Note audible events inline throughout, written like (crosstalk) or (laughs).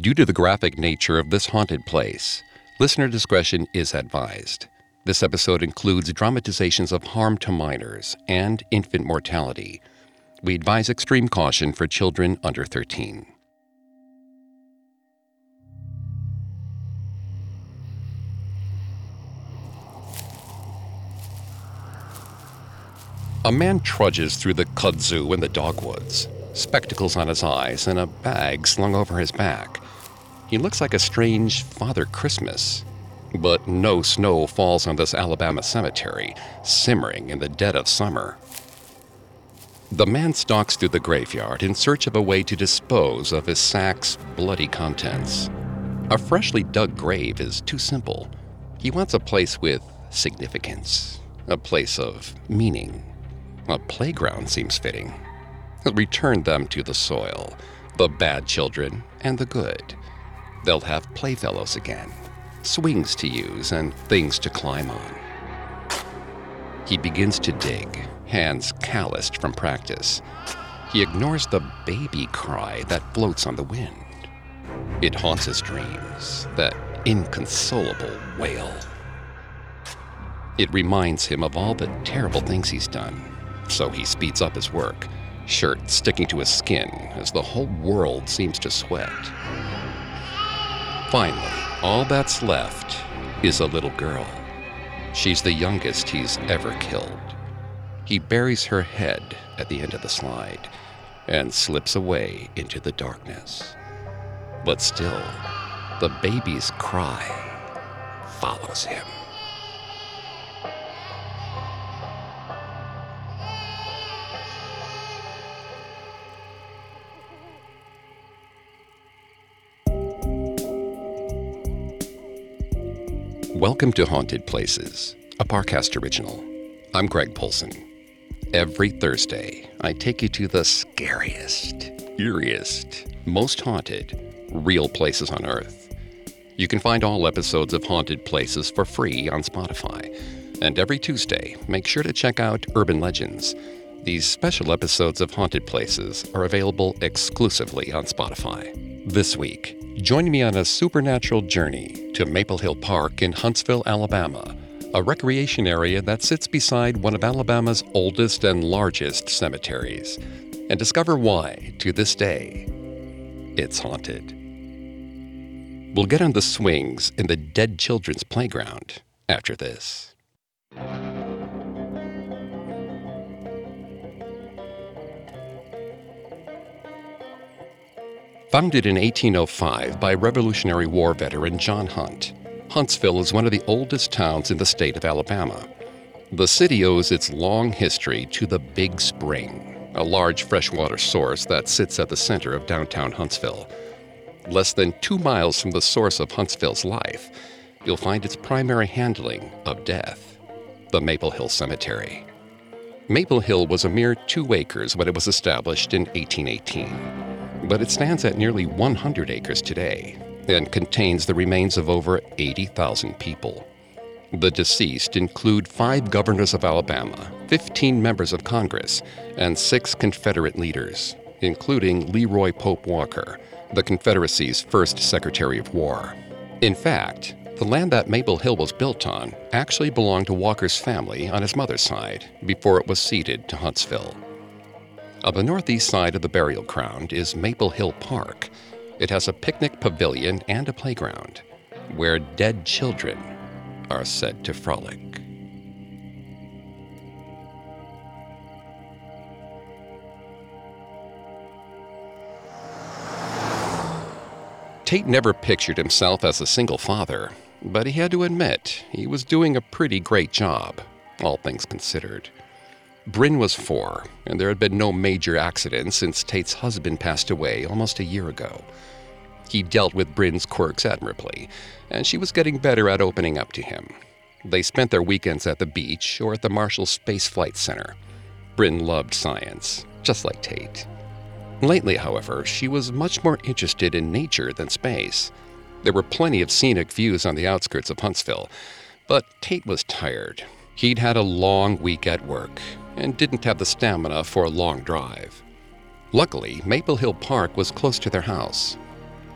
Due to the graphic nature of this haunted place, listener discretion is advised. This episode includes dramatizations of harm to minors and infant mortality. We advise extreme caution for children under 13. A man trudges through the kudzu in the dogwoods, spectacles on his eyes and a bag slung over his back. He looks like a strange Father Christmas. But no snow falls on this Alabama cemetery, simmering in the dead of summer. The man stalks through the graveyard in search of a way to dispose of his sack's bloody contents. A freshly dug grave is too simple. He wants a place with significance, a place of meaning. A playground seems fitting. Return them to the soil, the bad children and the good. They'll have playfellows again, swings to use, and things to climb on. He begins to dig, hands calloused from practice. He ignores the baby cry that floats on the wind. It haunts his dreams, that inconsolable wail. It reminds him of all the terrible things he's done, so he speeds up his work, shirt sticking to his skin as the whole world seems to sweat. Finally, all that's left is a little girl. She's the youngest he's ever killed. He buries her head at the end of the slide and slips away into the darkness. But still, the baby's cry follows him. Welcome to Haunted Places, a Parcast original. I'm Greg Polcyn. Every Thursday, I take you to the scariest, eeriest, most haunted, real places on Earth. You can find all episodes of Haunted Places for free on Spotify. And every Tuesday, make sure to check out Urban Legends. These special episodes of Haunted Places are available exclusively on Spotify. This week, Join me on a supernatural journey to Maple Hill Park in Huntsville, Alabama, a recreation area that sits beside one of Alabama's oldest and largest cemeteries, and discover why, to this day, it's haunted. We'll get on the swings in the Dead Children's Playground after this. Founded in 1805 by Revolutionary War veteran John Hunt, Huntsville is one of the oldest towns in the state of Alabama. The city owes its long history to the Big Spring, a large freshwater source that sits at the center of downtown Huntsville. Less than two miles from the source of Huntsville's life, you'll find its primary handling of death the Maple Hill Cemetery. Maple Hill was a mere two acres when it was established in 1818 but it stands at nearly 100 acres today and contains the remains of over 80,000 people. The deceased include five governors of Alabama, 15 members of Congress, and six Confederate leaders, including Leroy Pope Walker, the Confederacy's first Secretary of War. In fact, the land that Maple Hill was built on actually belonged to Walker's family on his mother's side before it was ceded to Huntsville. On the northeast side of the burial ground is Maple Hill Park. It has a picnic pavilion and a playground where dead children are said to frolic. Tate never pictured himself as a single father, but he had to admit he was doing a pretty great job, all things considered. Bryn was four, and there had been no major accidents since Tate's husband passed away almost a year ago. He dealt with Bryn's quirks admirably, and she was getting better at opening up to him. They spent their weekends at the beach or at the Marshall Space Flight Center. Bryn loved science, just like Tate. Lately, however, she was much more interested in nature than space. There were plenty of scenic views on the outskirts of Huntsville, but Tate was tired. He'd had a long week at work, and didn't have the stamina for a long drive. Luckily, Maple Hill Park was close to their house.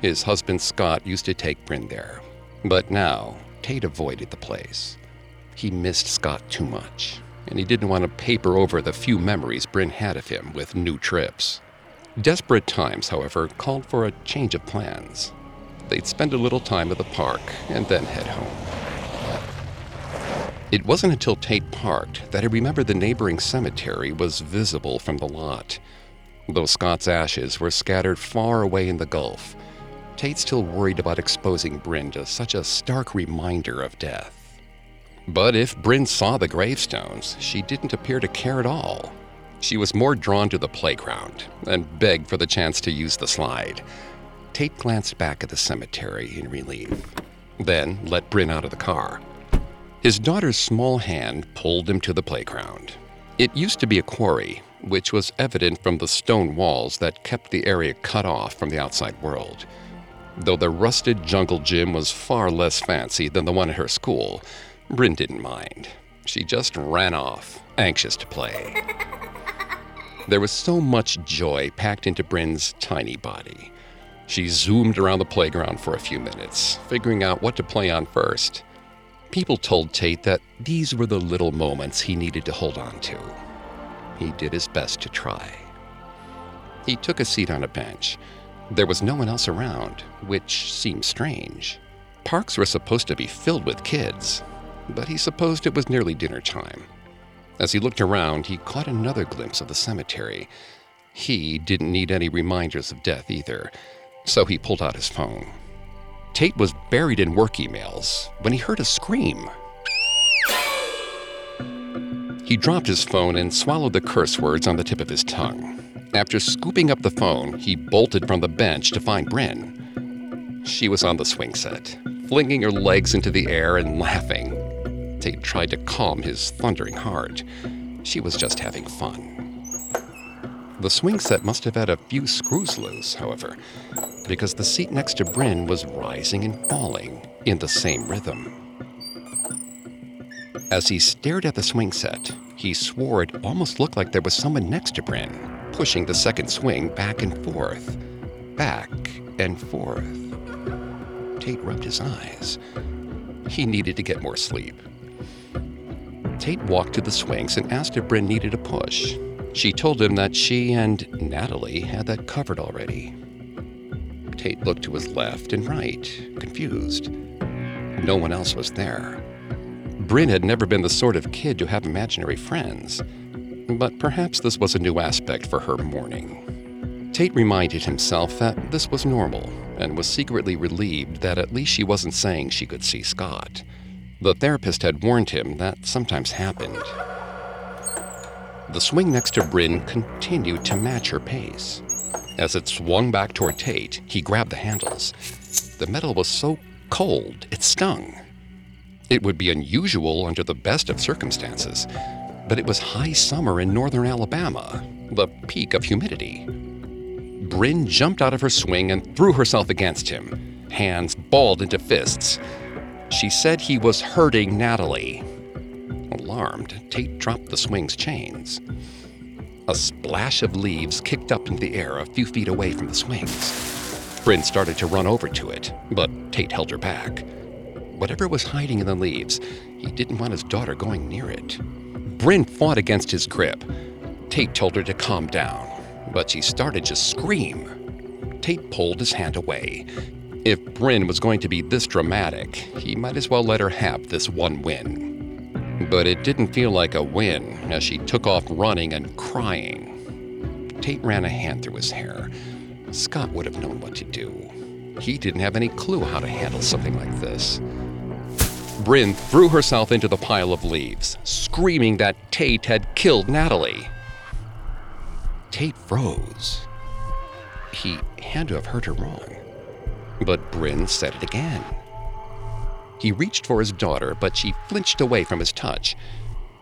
His husband Scott used to take Bryn there. But now, Tate avoided the place. He missed Scott too much, and he didn't want to paper over the few memories Bryn had of him with new trips. Desperate times, however, called for a change of plans. They'd spend a little time at the park and then head home. It wasn't until Tate parked that he remembered the neighboring cemetery was visible from the lot. Though Scott's ashes were scattered far away in the Gulf, Tate still worried about exposing Bryn to such a stark reminder of death. But if Bryn saw the gravestones, she didn't appear to care at all. She was more drawn to the playground and begged for the chance to use the slide. Tate glanced back at the cemetery in relief, then let Bryn out of the car. His daughter's small hand pulled him to the playground. It used to be a quarry, which was evident from the stone walls that kept the area cut off from the outside world. Though the rusted jungle gym was far less fancy than the one at her school, Bryn didn't mind. She just ran off, anxious to play. (laughs) There was so much joy packed into Bryn's tiny body. She zoomed around the playground for a few minutes, figuring out what to play on first. People told Tate that these were the little moments he needed to hold on to. He did his best to try. He took a seat on a bench. There was no one else around, which seemed strange. Parks were supposed to be filled with kids, but he supposed it was nearly dinner time. As he looked around, he caught another glimpse of the cemetery. He didn't need any reminders of death either, so he pulled out his phone. Tate was buried in work emails when he heard a scream. He dropped his phone and swallowed the curse words on the tip of his tongue. After scooping up the phone, he bolted from the bench to find Bryn. She was on the swing set, flinging her legs into the air and laughing. Tate tried to calm his thundering heart. She was just having fun. The swing set must have had a few screws loose, however, because the seat next to Bryn was rising and falling in the same rhythm. As he stared at the swing set, he swore it almost looked like there was someone next to Bryn, pushing the second swing back and forth, back and forth. Tate rubbed his eyes. He needed to get more sleep. Tate walked to the swings and asked if Bryn needed a push. She told him that she and Natalie had that covered already. Tate looked to his left and right, confused. No one else was there. Bryn had never been the sort of kid to have imaginary friends, but perhaps this was a new aspect for her mourning. Tate reminded himself that this was normal and was secretly relieved that at least she wasn't saying she could see Scott. The therapist had warned him that sometimes happened. The swing next to Bryn continued to match her pace. As it swung back toward Tate, he grabbed the handles. The metal was so cold, it stung. It would be unusual under the best of circumstances, but it was high summer in northern Alabama, the peak of humidity. Bryn jumped out of her swing and threw herself against him, hands balled into fists. She said he was hurting Natalie. Alarmed, Tate dropped the swing's chains. A splash of leaves kicked up into the air a few feet away from the swings. Bryn started to run over to it, but Tate held her back. Whatever was hiding in the leaves, he didn't want his daughter going near it. Bryn fought against his grip. Tate told her to calm down, but she started to scream. Tate pulled his hand away. If Bryn was going to be this dramatic, he might as well let her have this one win. But it didn't feel like a win as she took off running and crying. Tate ran a hand through his hair. Scott would have known what to do. He didn't have any clue how to handle something like this. Bryn threw herself into the pile of leaves, screaming that Tate had killed Natalie. Tate froze. He had to have heard her wrong. But Bryn said it again. He reached for his daughter, but she flinched away from his touch.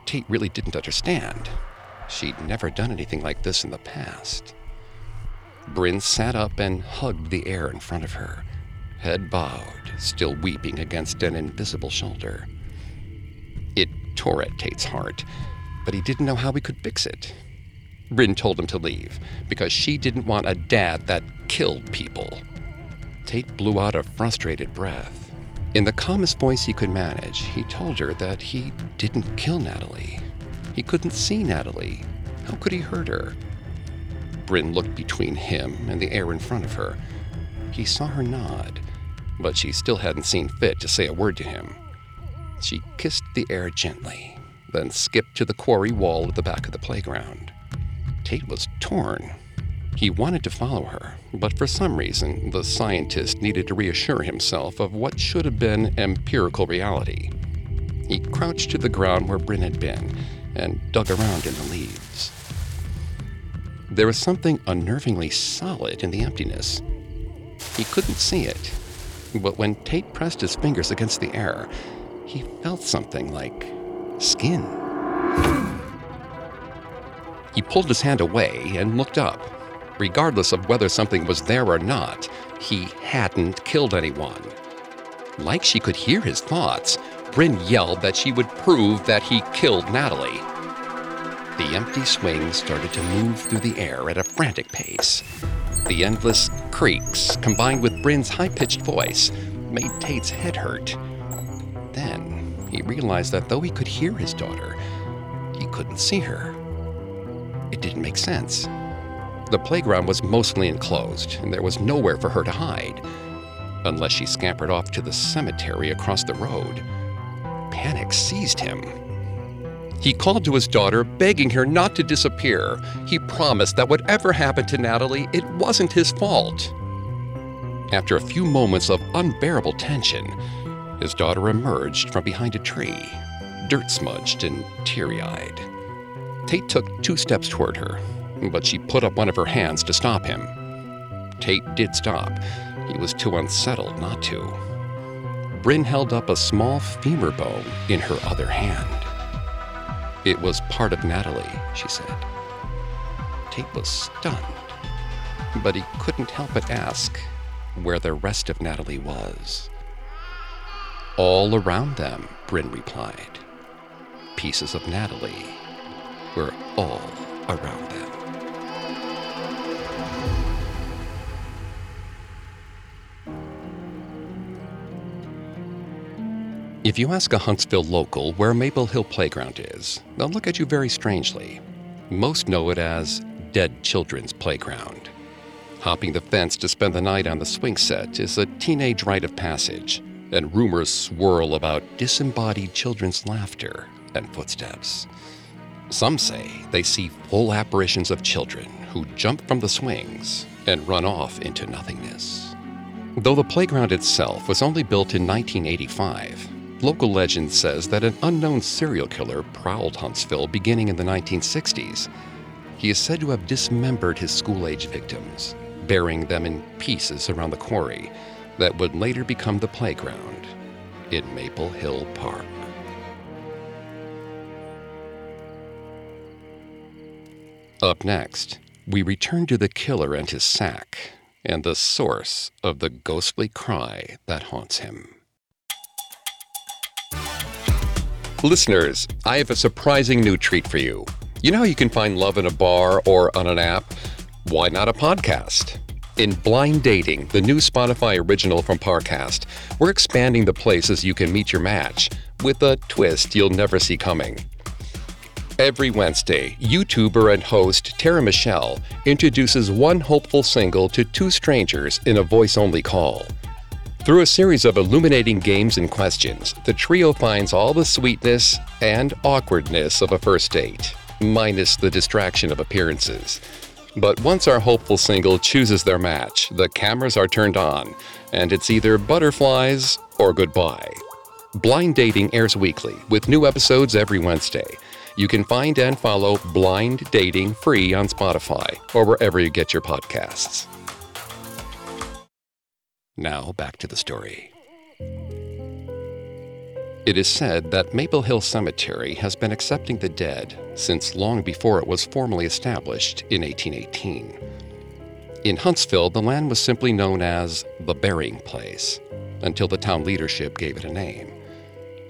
Tate really didn't understand. She'd never done anything like this in the past. Bryn sat up and hugged the air in front of her, head bowed, still weeping against an invisible shoulder. It tore at Tate's heart, but he didn't know how he could fix it. Bryn told him to leave because she didn't want a dad that killed people. Tate blew out a frustrated breath. In the calmest voice he could manage, he told her that he didn't kill Natalie. He couldn't see Natalie. How could he hurt her? Bryn looked between him and the air in front of her. He saw her nod, but she still hadn't seen fit to say a word to him. She kissed the air gently, then skipped to the quarry wall at the back of the playground. Tate was torn. He wanted to follow her, but for some reason, the scientist needed to reassure himself of what should have been empirical reality. He crouched to the ground where Bryn had been and dug around in the leaves. There was something unnervingly solid in the emptiness. He couldn't see it, but when Tate pressed his fingers against the air, he felt something like skin. He pulled his hand away and looked up. Regardless of whether something was there or not, he hadn't killed anyone. Like she could hear his thoughts, Bryn yelled that she would prove that he killed Natalie. The empty swing started to move through the air at a frantic pace. The endless creaks, combined with Bryn's high pitched voice, made Tate's head hurt. Then he realized that though he could hear his daughter, he couldn't see her. It didn't make sense. The playground was mostly enclosed, and there was nowhere for her to hide, unless she scampered off to the cemetery across the road. Panic seized him. He called to his daughter, begging her not to disappear. He promised that whatever happened to Natalie, it wasn't his fault. After a few moments of unbearable tension, his daughter emerged from behind a tree, dirt smudged and teary eyed. Tate took two steps toward her, but she put up one of her hands to stop him. Tate did stop. He was too unsettled not to. Bryn held up a small femur bone in her other hand. It was part of Natalie, she said. Tate was stunned, but he couldn't help but ask where the rest of Natalie was. All around them, Bryn replied. Pieces of Natalie were all around them. If you ask a Huntsville local where Maple Hill Playground is, they'll look at you very strangely. Most know it as Dead Children's Playground. Hopping the fence to spend the night on the swing set is a teenage rite of passage, and rumors swirl about disembodied children's laughter and footsteps. Some say they see full apparitions of children who jump from the swings and run off into nothingness. Though the playground itself was only built in 1985, Local legend says that an unknown serial killer prowled Huntsville beginning in the 1960s. He is said to have dismembered his school age victims, burying them in pieces around the quarry that would later become the playground in Maple Hill Park. Up next, we return to the killer and his sack, and the source of the ghostly cry that haunts him. Listeners, I have a surprising new treat for you. You know how you can find love in a bar or on an app? Why not a podcast? In Blind Dating, the new Spotify original from Parcast, we're expanding the places you can meet your match with a twist you'll never see coming. Every Wednesday, YouTuber and host Tara Michelle introduces one hopeful single to two strangers in a voice only call. Through a series of illuminating games and questions, the trio finds all the sweetness and awkwardness of a first date, minus the distraction of appearances. But once our hopeful single chooses their match, the cameras are turned on, and it's either butterflies or goodbye. Blind Dating airs weekly, with new episodes every Wednesday. You can find and follow Blind Dating free on Spotify or wherever you get your podcasts. Now back to the story. It is said that Maple Hill Cemetery has been accepting the dead since long before it was formally established in 1818. In Huntsville, the land was simply known as the burying place until the town leadership gave it a name.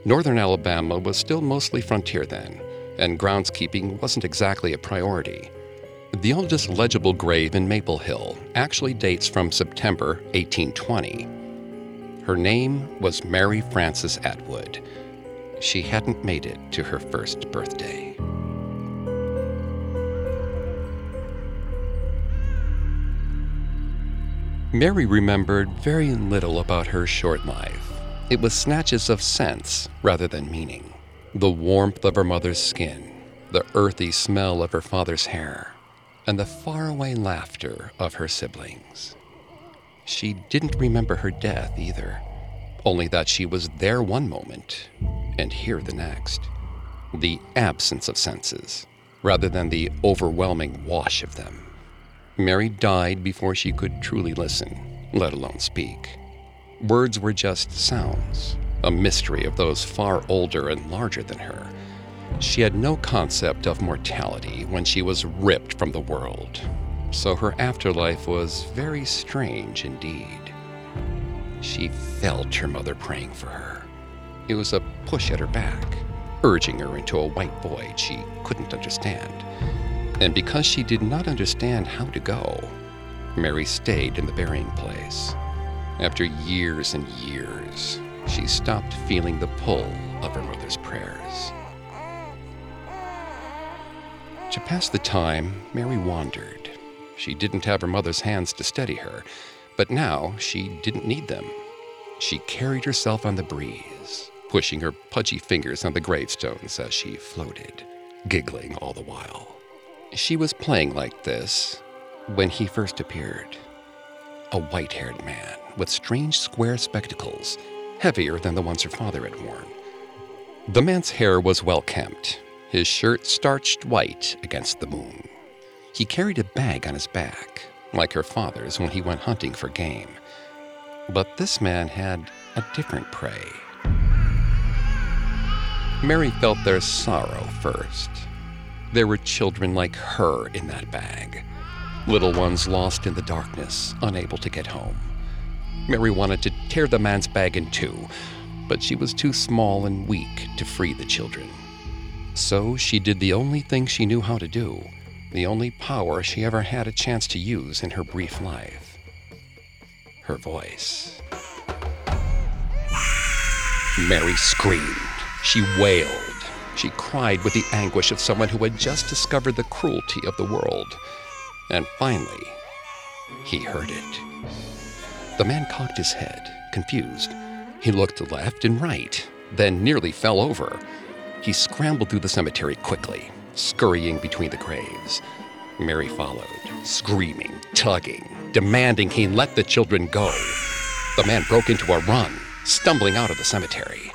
Northern Alabama was still mostly frontier then, and groundskeeping wasn't exactly a priority. The oldest legible grave in Maple Hill actually dates from September 1820. Her name was Mary Frances Atwood. She hadn't made it to her first birthday. Mary remembered very little about her short life. It was snatches of sense rather than meaning. The warmth of her mother's skin, the earthy smell of her father's hair, and the faraway laughter of her siblings. She didn't remember her death either, only that she was there one moment and here the next. The absence of senses, rather than the overwhelming wash of them. Mary died before she could truly listen, let alone speak. Words were just sounds, a mystery of those far older and larger than her. She had no concept of mortality when she was ripped from the world, so her afterlife was very strange indeed. She felt her mother praying for her. It was a push at her back, urging her into a white void she couldn't understand. And because she did not understand how to go, Mary stayed in the burying place. After years and years, she stopped feeling the pull of her mother's prayers. To pass the time, Mary wandered. She didn't have her mother's hands to steady her, but now she didn't need them. She carried herself on the breeze, pushing her pudgy fingers on the gravestones as she floated, giggling all the while. She was playing like this when he first appeared. A white haired man with strange square spectacles, heavier than the ones her father had worn. The man's hair was well kempt, his shirt starched white against the moon. He carried a bag on his back, like her father's when he went hunting for game. But this man had a different prey. Mary felt their sorrow first there were children like her in that bag. Little ones lost in the darkness, unable to get home. Mary wanted to tear the man's bag in two, but she was too small and weak to free the children. So she did the only thing she knew how to do, the only power she ever had a chance to use in her brief life her voice. Mary screamed. She wailed. She cried with the anguish of someone who had just discovered the cruelty of the world. And finally, he heard it. The man cocked his head, confused. He looked left and right, then nearly fell over. He scrambled through the cemetery quickly, scurrying between the graves. Mary followed, screaming, tugging, demanding he let the children go. The man broke into a run, stumbling out of the cemetery.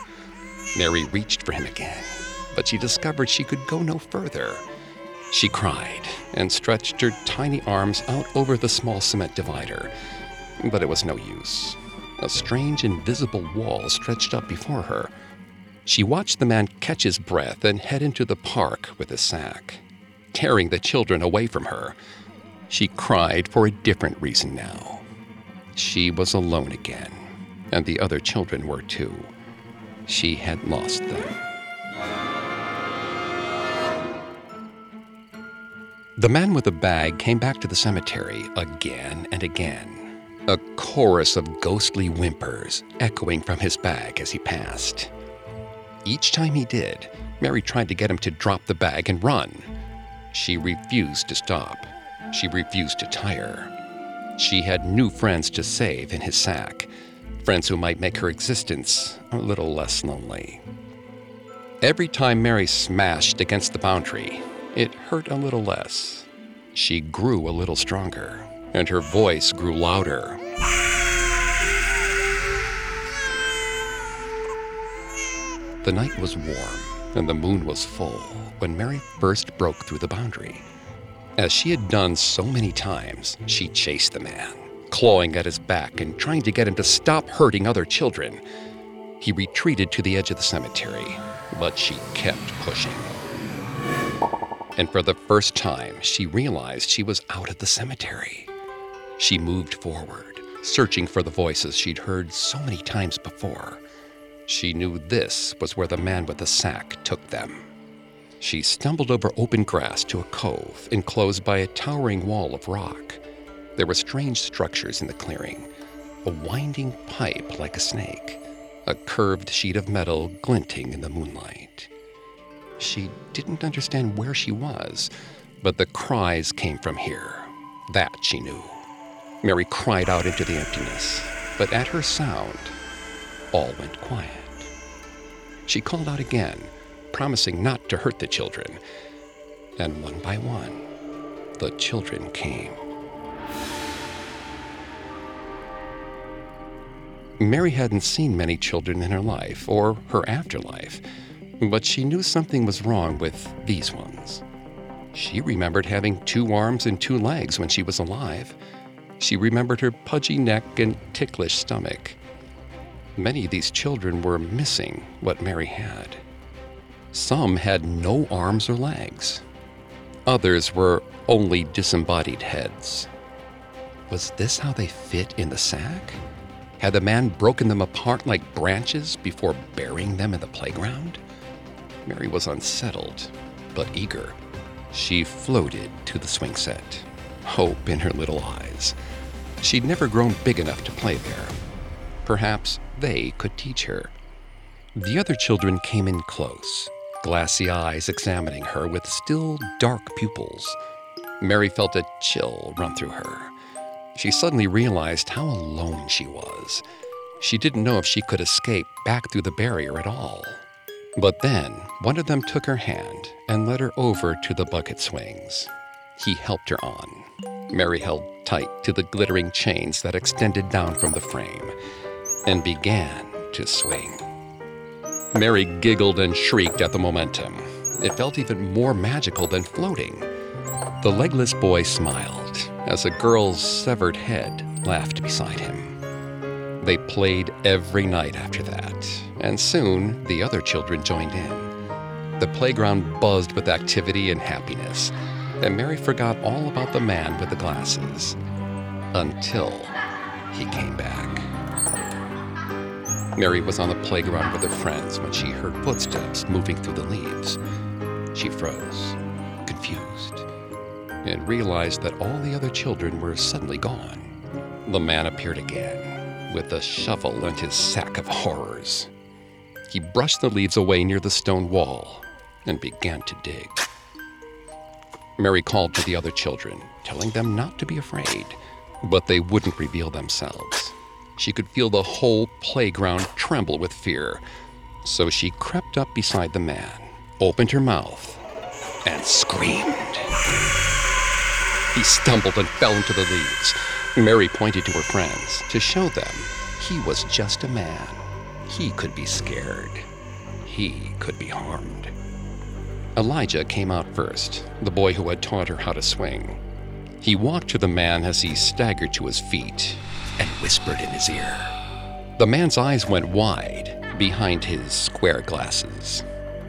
Mary reached for him again, but she discovered she could go no further. She cried and stretched her tiny arms out over the small cement divider, but it was no use. A strange invisible wall stretched up before her. She watched the man catch his breath and head into the park with his sack, tearing the children away from her. She cried for a different reason now. She was alone again, and the other children were too. She had lost them. The man with the bag came back to the cemetery again and again, a chorus of ghostly whimpers echoing from his bag as he passed. Each time he did, Mary tried to get him to drop the bag and run. She refused to stop. She refused to tire. She had new friends to save in his sack, friends who might make her existence a little less lonely. Every time Mary smashed against the boundary, it hurt a little less. She grew a little stronger, and her voice grew louder. The night was warm, and the moon was full when Mary first broke through the boundary. As she had done so many times, she chased the man, clawing at his back and trying to get him to stop hurting other children. He retreated to the edge of the cemetery, but she kept pushing and for the first time, she realized she was out at the cemetery. She moved forward, searching for the voices she'd heard so many times before. She knew this was where the man with the sack took them. she stumbled over open grass to a cove enclosed by a towering wall of rock. There were strange structures in the clearing a winding pipe like a snake, a curved sheet of metal glinting in the moonlight. She didn't understand where she was, but the cries came from here. That she knew. Mary cried out into the emptiness, but at her sound, all went quiet. She called out again, promising not to hurt the children, and one by one, the children came. Mary hadn't seen many children in her life or her afterlife, but she knew something was wrong with these ones. She remembered having two arms and two legs when she was alive. She remembered her pudgy neck and ticklish stomach. Many of these children were missing what Mary had. Some had no arms or legs. Others were only disembodied heads. Was this how they fit in the sack? Had the man broken them apart like branches before burying them in the playground? Mary was unsettled, but eager. She floated to the swing set, hope in her little eyes. She'd never grown big enough to play there. Perhaps they could teach her. The other children came in close, glassy eyes examining her with still dark pupils. Mary felt a chill run through her. She suddenly realized how alone she was. She didn't know if she could escape back through the barrier at all. But then, one of them took her hand and led her over to the bucket swings. He helped her on. Mary held tight to the glittering chains that extended down from the frame and began to swing. Mary giggled and shrieked at the momentum. It felt even more magical than floating. The legless boy smiled as a girl's severed head laughed beside him. They played every night after that, and soon the other children joined in. The playground buzzed with activity and happiness, and Mary forgot all about the man with the glasses until he came back. Mary was on the playground with her friends when she heard footsteps moving through the leaves. She froze, confused and realized that all the other children were suddenly gone. The man appeared again, with a shovel and his sack of horrors. He brushed the leaves away near the stone wall and began to dig. Mary called to the other children, telling them not to be afraid, but they wouldn't reveal themselves. She could feel the whole playground tremble with fear, so she crept up beside the man, opened her mouth, and screamed. He stumbled and fell into the leaves. Mary pointed to her friends to show them he was just a man. He could be scared. He could be harmed. Elijah came out first, the boy who had taught her how to swing. He walked to the man as he staggered to his feet and whispered in his ear. The man's eyes went wide behind his square glasses.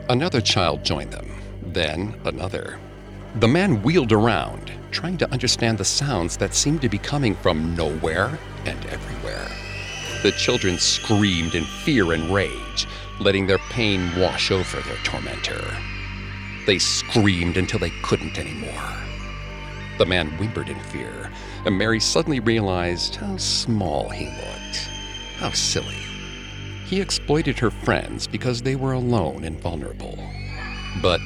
Another child joined them, then another. The man wheeled around, trying to understand the sounds that seemed to be coming from nowhere and everywhere. The children screamed in fear and rage, letting their pain wash over their tormentor. They screamed until they couldn't anymore. The man whimpered in fear, and Mary suddenly realized how small he looked. How silly. He exploited her friends because they were alone and vulnerable. But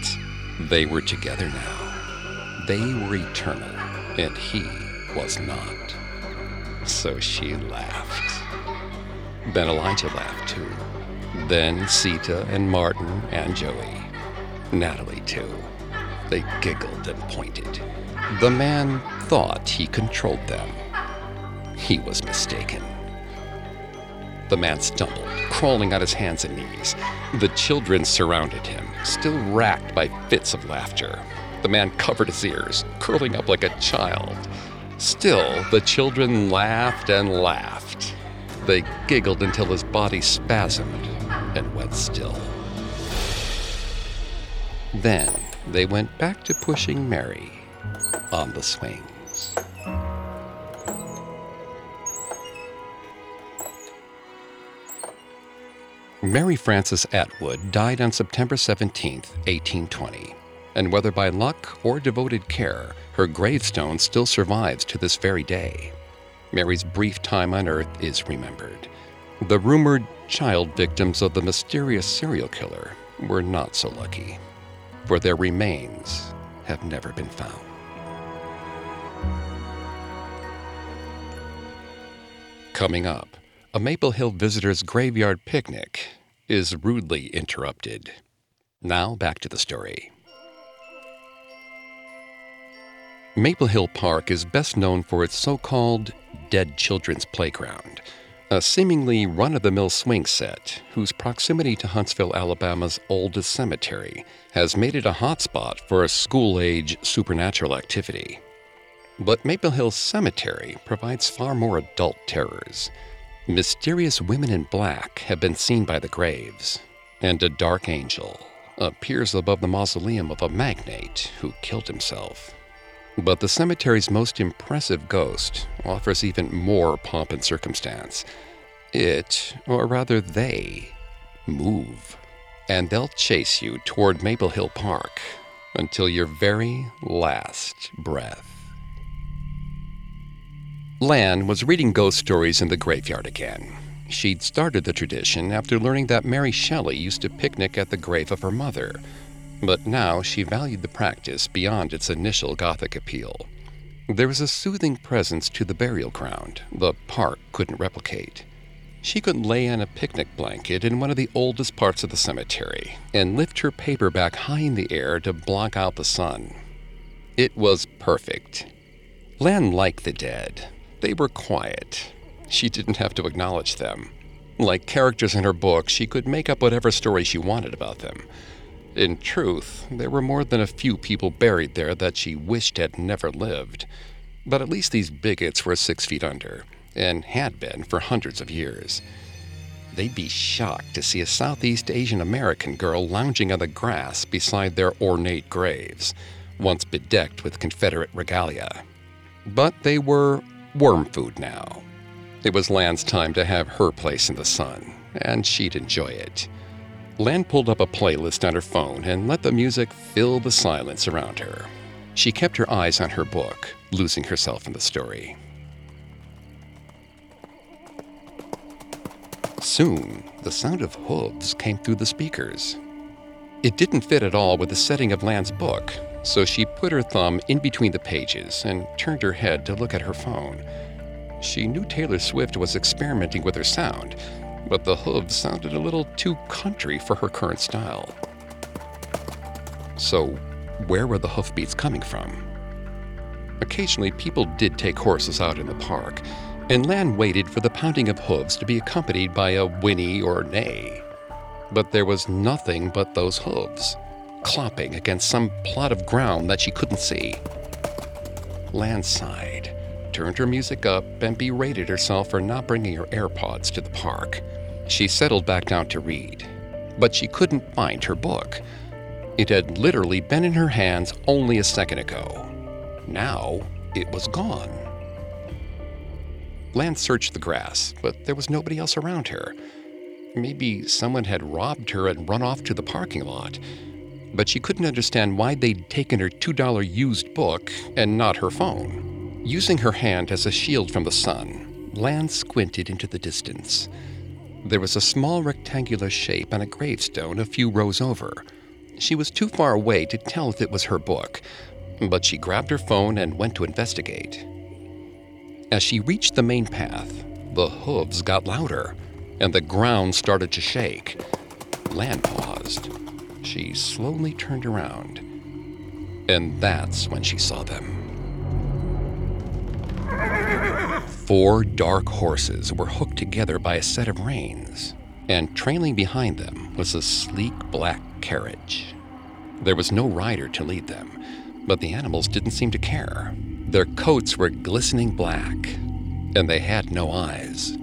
they were together now. They were eternal, and he was not. So she laughed. Then Elijah laughed too. Then Sita and Martin and Joey. Natalie too. They giggled and pointed. The man thought he controlled them. He was mistaken. The man stumbled, crawling on his hands and knees. The children surrounded him, still racked by fits of laughter. The man covered his ears, curling up like a child. Still, the children laughed and laughed. They giggled until his body spasmed and went still. Then they went back to pushing Mary on the swings. Mary Frances Atwood died on September 17, 1820. and whether by luck or devoted care, her gravestone still survives to this very day. Mary's brief time on Earth is remembered. The rumored child victims of the mysterious serial killer were not so lucky, for their remains have never been found. Coming up, a Maple Hill visitor's graveyard picnic is rudely interrupted. Now back to the story. Maple Hill Park is best known for its so called dead children's playground, a seemingly run of the mill swing set whose proximity to Huntsville, Alabama's oldest cemetery has made it a hotspot for a school age supernatural activity. But Maple Hill Cemetery provides far more adult terrors. Mysterious women in black have been seen by the graves, and a dark angel appears above the mausoleum of a magnate who killed himself. But the cemetery's most impressive ghost offers even more pomp and circumstance. It, or rather they, move, and they'll chase you toward Maple Hill Park until your very last breath. Lan was reading ghost stories in the graveyard again. She'd started the tradition after learning that Mary Shelley used to picnic at the grave of her mother but now she valued the practice beyond its initial Gothic appeal. There was a soothing presence to the burial ground the park couldn't replicate. She could lay on a picnic blanket in one of the oldest parts of the cemetery and lift her paperback high in the air to block out the sun. It was perfect. Lan liked the dead. They were quiet. She didn't have to acknowledge them. Like characters in her book, she could make up whatever story she wanted about them. In truth, there were more than a few people buried there that she wished had never lived. But at least these bigots were six feet under, and had been for hundreds of years. They'd be shocked to see a Southeast Asian American girl lounging on the grass beside their ornate graves, once bedecked with Confederate regalia. But they were worm food now. It was Lan's time to have her place in the sun, and she'd enjoy it. Lan pulled up a playlist on her phone and let the music fill the silence around her. She kept her eyes on her book, losing herself in the story. Soon, the sound of hooves came through the speakers. It didn't fit at all with the setting of Lan's book, so she put her thumb in between the pages and turned her head to look at her phone. She knew Taylor Swift was experimenting with her sound, but the hooves sounded a little too country for her current style. So, where were the hoofbeats coming from? Occasionally, people did take horses out in the park, and Lan waited for the pounding of hooves to be accompanied by a whinny or neigh. But there was nothing but those hooves, clopping against some plot of ground that she couldn't see. Lan sighed turned her music up, and berated herself for not bringing her AirPods to the park. She settled back down to read, but she couldn't find her book. It had literally been in her hands only a second ago. Now it was gone. Lan searched the grass, but there was nobody else around her. Maybe someone had robbed her and run off to the parking lot. But she couldn't understand why they'd taken her $2 used book and not her phone. Using her hand as a shield from the sun, Lan squinted into the distance. There was a small rectangular shape on a gravestone a few rows over. She was too far away to tell if it was her book, but she grabbed her phone and went to investigate. As she reached the main path, the hooves got louder, and the ground started to shake. Lan paused. She slowly turned around, and that's when she saw them. Four dark horses were hooked together by a set of reins, and trailing behind them was a sleek black carriage. There was no rider to lead them, but the animals didn't seem to care. Their coats were glistening black, and they had no eyes.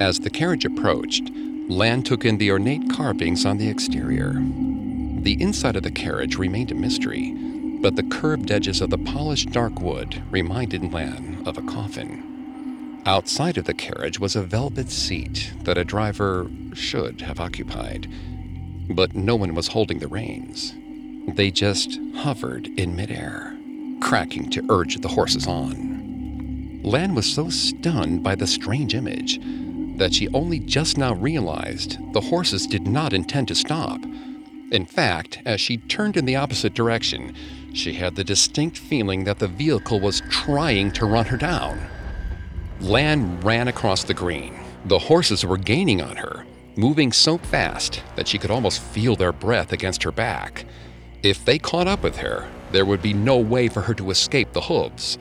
As the carriage approached, Lan took in the ornate carvings on the exterior. The inside of the carriage remained a mystery, but the curved edges of the polished dark wood reminded Lan of a coffin. Outside of the carriage was a velvet seat that a driver should have occupied, but no one was holding the reins. They just hovered in midair, cracking to urge the horses on. Lan was so stunned by the strange image that she only just now realized the horses did not intend to stop. In fact, as she turned in the opposite direction, she had the distinct feeling that the vehicle was trying to run her down. Lan ran across the green. The horses were gaining on her, moving so fast that she could almost feel their breath against her back. If they caught up with her, there would be no way for her to escape the hooves.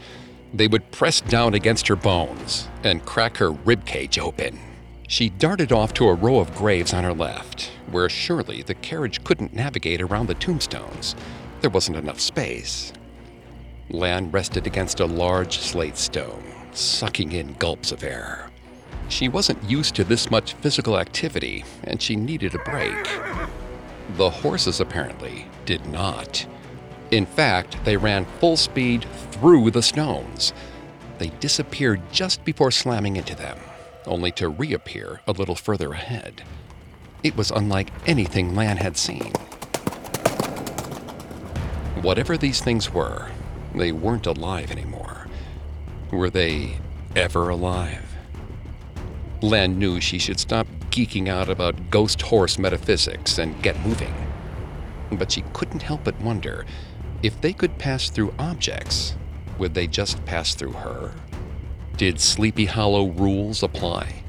They would press down against her bones and crack her ribcage open. She darted off to a row of graves on her left, where surely the carriage couldn't navigate around the tombstones. There wasn't enough space. Lan rested against a large slate stone, sucking in gulps of air. She wasn't used to this much physical activity, and she needed a break. The horses apparently did not. In fact, they ran full speed through the stones. They disappeared just before slamming into them, only to reappear a little further ahead. It was unlike anything Lan had seen. Whatever these things were, they weren't alive anymore. Were they ever alive? Lan knew she should stop geeking out about ghost horse metaphysics and get moving. But she couldn't help but wonder if they could pass through objects, would they just pass through her? Did Sleepy Hollow rules apply?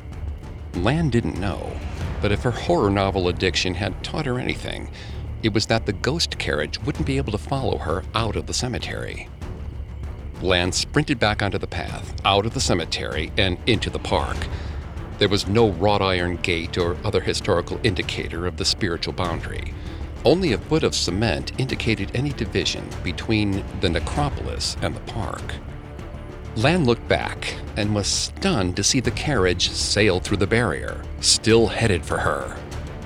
Lan didn't know, but if her horror novel addiction had taught her anything, it was that the ghost carriage wouldn't be able to follow her out of the cemetery. Lan sprinted back onto the path, out of the cemetery, and into the park. There was no wrought iron gate or other historical indicator of the spiritual boundary. Only a foot of cement indicated any division between the necropolis and the park. Lan looked back and was stunned to see the carriage sail through the barrier, still headed for her.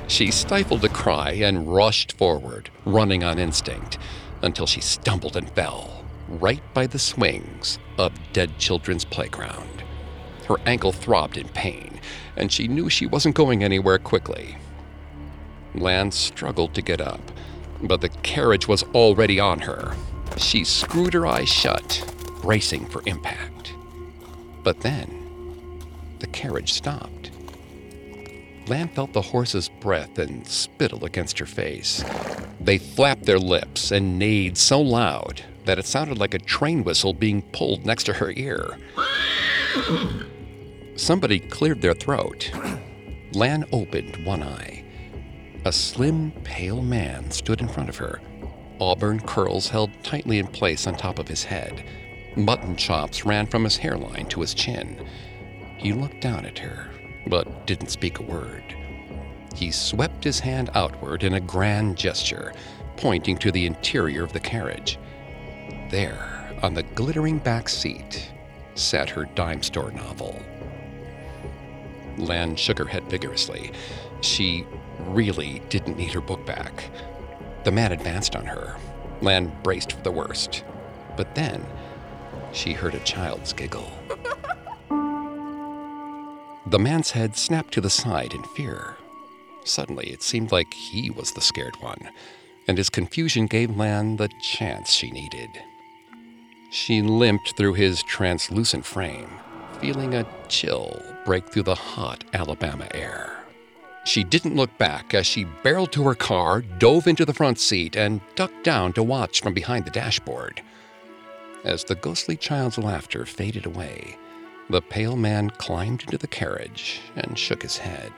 She stifled a cry and rushed forward, running on instinct, until she stumbled and fell, right by the swings of Dead Children's Playground. Her ankle throbbed in pain, and she knew she wasn't going anywhere quickly. Lan struggled to get up, but the carriage was already on her. She screwed her eyes shut, bracing for impact. But then, the carriage stopped. Lan felt the horse's breath and spittle against her face. They flapped their lips and neighed so loud that it sounded like a train whistle being pulled next to her ear. Somebody cleared their throat. Lan opened one eye. A slim, pale man stood in front of her, auburn curls held tightly in place on top of his head. Mutton chops ran from his hairline to his chin. He looked down at her, but didn't speak a word. He swept his hand outward in a grand gesture, pointing to the interior of the carriage. There, on the glittering back seat, sat her dime store novel. Lan shook her head vigorously. She really didn't need her book back. The man advanced on her. Lan braced for the worst. But then, she heard a child's giggle. (laughs) the man's head snapped to the side in fear. Suddenly, it seemed like he was the scared one, and his confusion gave Lan the chance she needed. She limped through his translucent frame, feeling a chill break through the hot Alabama air. She didn't look back as she barreled to her car, dove into the front seat, and ducked down to watch from behind the dashboard. As the ghostly child's laughter faded away, the pale man climbed into the carriage and shook his head,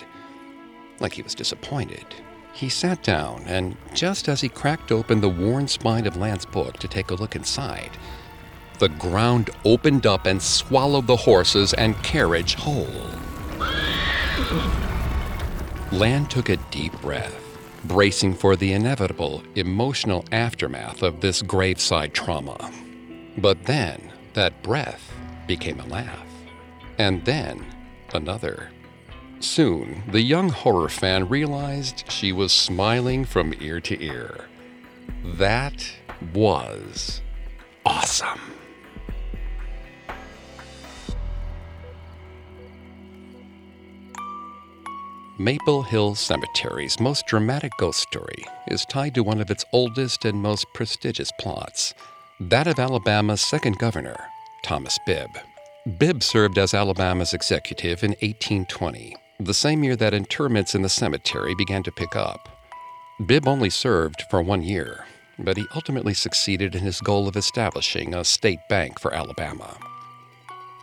like he was disappointed. He sat down, and just as he cracked open the worn spine of Lan's book to take a look inside, the ground opened up and swallowed the horses and carriage whole. Lan took a deep breath, bracing for the inevitable emotional aftermath of this graveside trauma. But then, that breath became a laugh. And then, another. Soon, the young horror fan realized she was smiling from ear to ear. That was awesome. Maple Hill Cemetery's most dramatic ghost story is tied to one of its oldest and most prestigious plots that of Alabama's second governor, Thomas Bibb. Bibb served as Alabama's executive in 1820, the same year that interments in the cemetery began to pick up. Bibb only served for one year, but he ultimately succeeded in his goal of establishing a state bank for Alabama.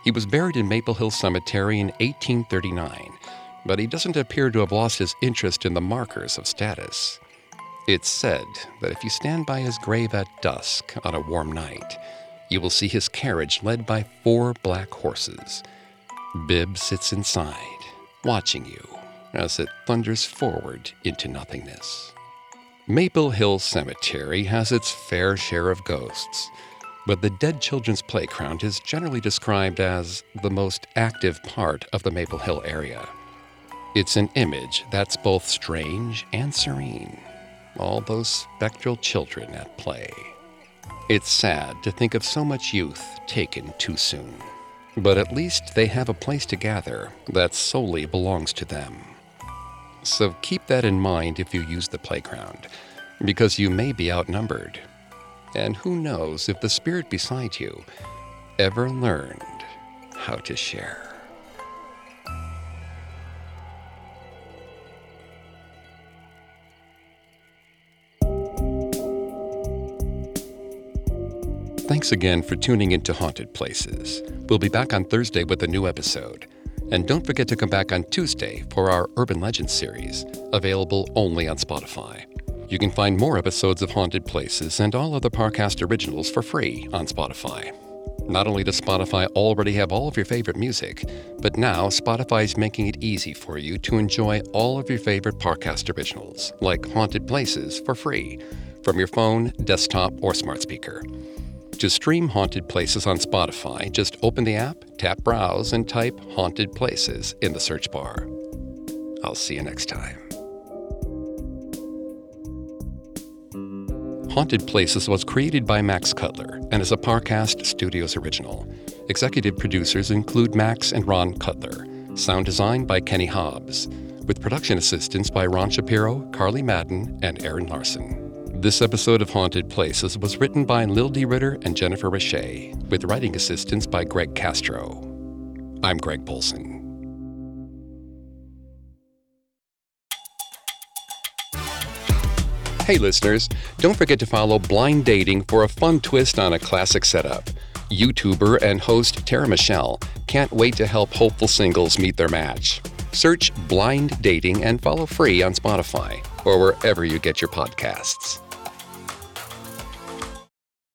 He was buried in Maple Hill Cemetery in 1839 but he doesn't appear to have lost his interest in the markers of status. It's said that if you stand by his grave at dusk on a warm night, you will see his carriage led by four black horses. Bibb sits inside, watching you as it thunders forward into nothingness. Maple Hill Cemetery has its fair share of ghosts, but the Dead Children's Playground is generally described as the most active part of the Maple Hill area. It's an image that's both strange and serene. All those spectral children at play. It's sad to think of so much youth taken too soon. But at least they have a place to gather that solely belongs to them. So keep that in mind if you use the playground, because you may be outnumbered. And who knows if the spirit beside you ever learned how to share. Thanks again for tuning into Haunted Places. We'll be back on Thursday with a new episode. And don't forget to come back on Tuesday for our Urban Legends series, available only on Spotify. You can find more episodes of Haunted Places and all other Parcast originals for free on Spotify. Not only does Spotify already have all of your favorite music, but now Spotify is making it easy for you to enjoy all of your favorite Parcast originals, like Haunted Places, for free from your phone, desktop, or smart speaker. To stream Haunted Places on Spotify, just open the app, tap Browse, and type Haunted Places in the search bar. I'll see you next time. Haunted Places was created by Max Cutler and is a Parcast Studios original. Executive producers include Max and Ron Cutler. Sound design by Kenny Hobbs, with production assistance by Ron Shapiro, Carly Madden, and Aaron Larson. This episode of Haunted Places was written by Lil D. Ritter and Jennifer Richey, with writing assistance by Greg Castro. I'm Greg Polcyn. Hey, listeners, don't forget to follow Blind Dating for a fun twist on a classic setup. YouTuber and host Tara Michelle can't wait to help hopeful singles meet their match. Search Blind Dating and follow free on Spotify or wherever you get your podcasts.